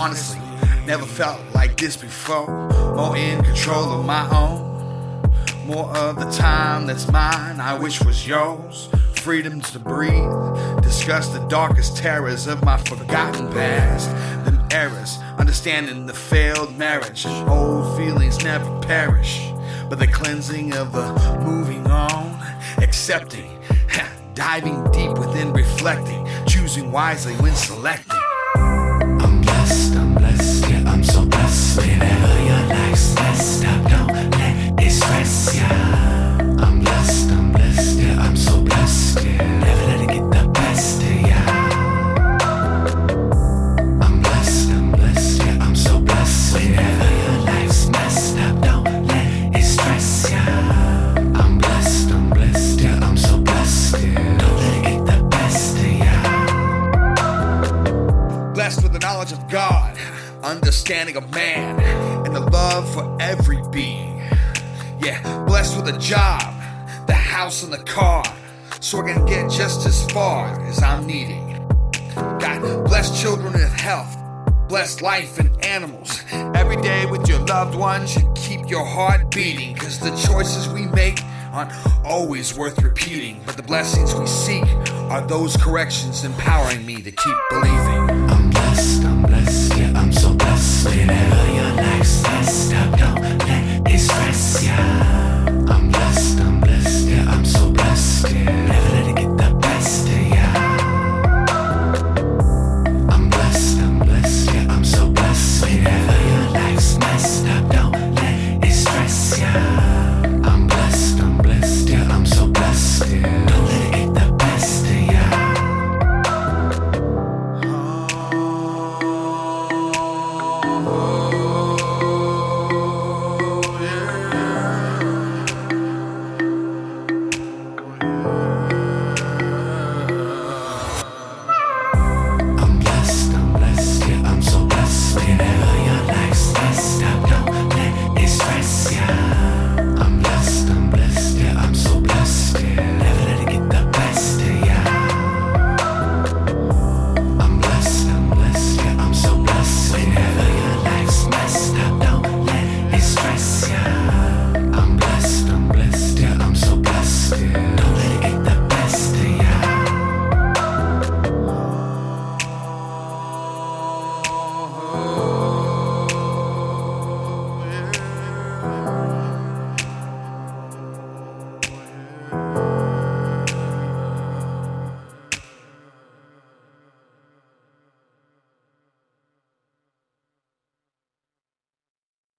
Honestly never felt like this before. More in control of my own. More of the time that's mine, I wish was yours. Freedom to breathe, discuss the darkest terrors of my forgotten past. Them errors, understanding the failed marriage. Old feelings never perish, but the cleansing of the moving on, accepting, diving deep within, reflecting, choosing wisely when selecting. I'm blessed, I'm blessed, yeah, I'm so blessed. Blessed with the knowledge of God, understanding of man, and the love for every being. Yeah, blessed with a job, the house and the car, so I can get just as far as I'm needing. Got blessed children with health, blessed life and animals. Every day with your loved ones should keep your heart beating, cause the choices we make aren't always worth repeating, but the blessings we seek are those corrections empowering me to keep believing. I'm blessed, I'm Oh.